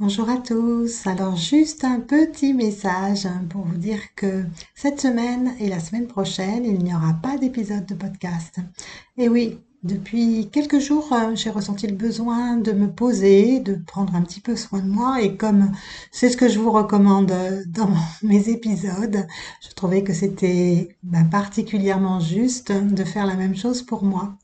Bonjour à tous. Alors juste un petit message hein, pour vous dire que cette semaine et la semaine prochaine, il n'y aura pas d'épisode de podcast. Et oui, depuis quelques jours, euh, j'ai ressenti le besoin de me poser, de prendre un petit peu soin de moi et comme c'est ce que je vous recommande euh, dans mes épisodes, je trouvais que c'était bah, particulièrement juste de faire la même chose pour moi.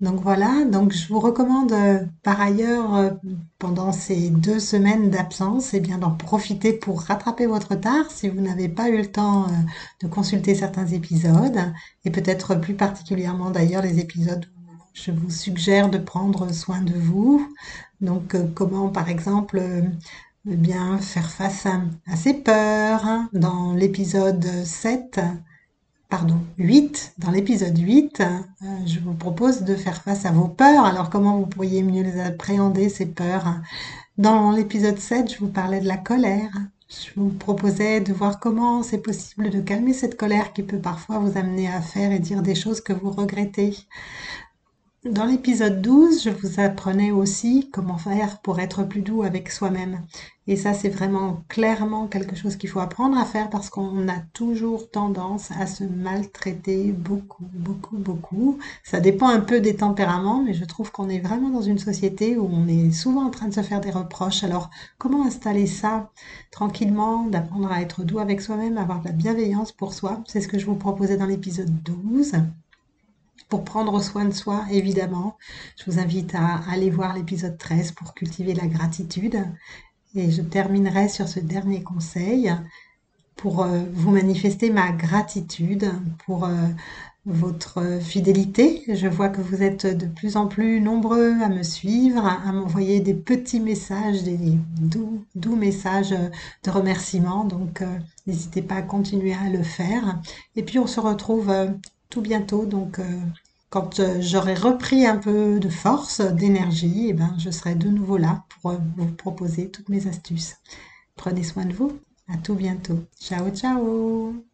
Donc voilà, donc je vous recommande euh, par ailleurs euh, pendant ces deux semaines d'absence, eh bien d'en profiter pour rattraper votre retard si vous n'avez pas eu le temps euh, de consulter certains épisodes et peut-être plus particulièrement d'ailleurs les épisodes où je vous suggère de prendre soin de vous. Donc comment par exemple eh bien faire face à, ses peurs. Hein. Dans l'épisode 7, pardon, 8, dans l'épisode 8, euh, je vous propose de faire face à vos peurs. Alors comment vous pourriez mieux les appréhender, ces peurs? Dans l'épisode 7, je vous parlais de la colère. Je vous proposais de voir comment c'est possible de calmer cette colère qui peut parfois vous amener à faire et dire des choses que vous regrettez. Dans l'épisode 12, je vous apprenais aussi comment faire pour être plus doux avec soi-même. Et ça, c'est vraiment clairement quelque chose qu'il faut apprendre à faire parce qu'on a toujours tendance à se maltraiter beaucoup, beaucoup, beaucoup. Ça dépend un peu des tempéraments, mais je trouve qu'on est vraiment dans une société où on est souvent en train de se faire des reproches. Alors, comment installer ça tranquillement, d'apprendre à être doux avec soi-même, avoir de la bienveillance pour soi? C'est ce que je vous proposais dans l'épisode 12 pour prendre soin de soi, évidemment. Je vous invite à aller voir l'épisode 13 pour cultiver la gratitude. Et je terminerai sur ce dernier conseil pour euh, vous manifester ma gratitude pour euh, votre fidélité. Je vois que vous êtes de plus en plus nombreux à me suivre, à m'envoyer des petits messages, des doux, messages de remerciement. Donc, euh, n'hésitez pas à continuer à le faire. Et puis, on se retrouve tout bientôt. Donc, euh, quand euh, j'aurai repris un peu de force, d'énergie, eh ben, je serai de nouveau là pour euh, vous proposer toutes mes astuces. Prenez soin de vous. À tout bientôt. Ciao, ciao.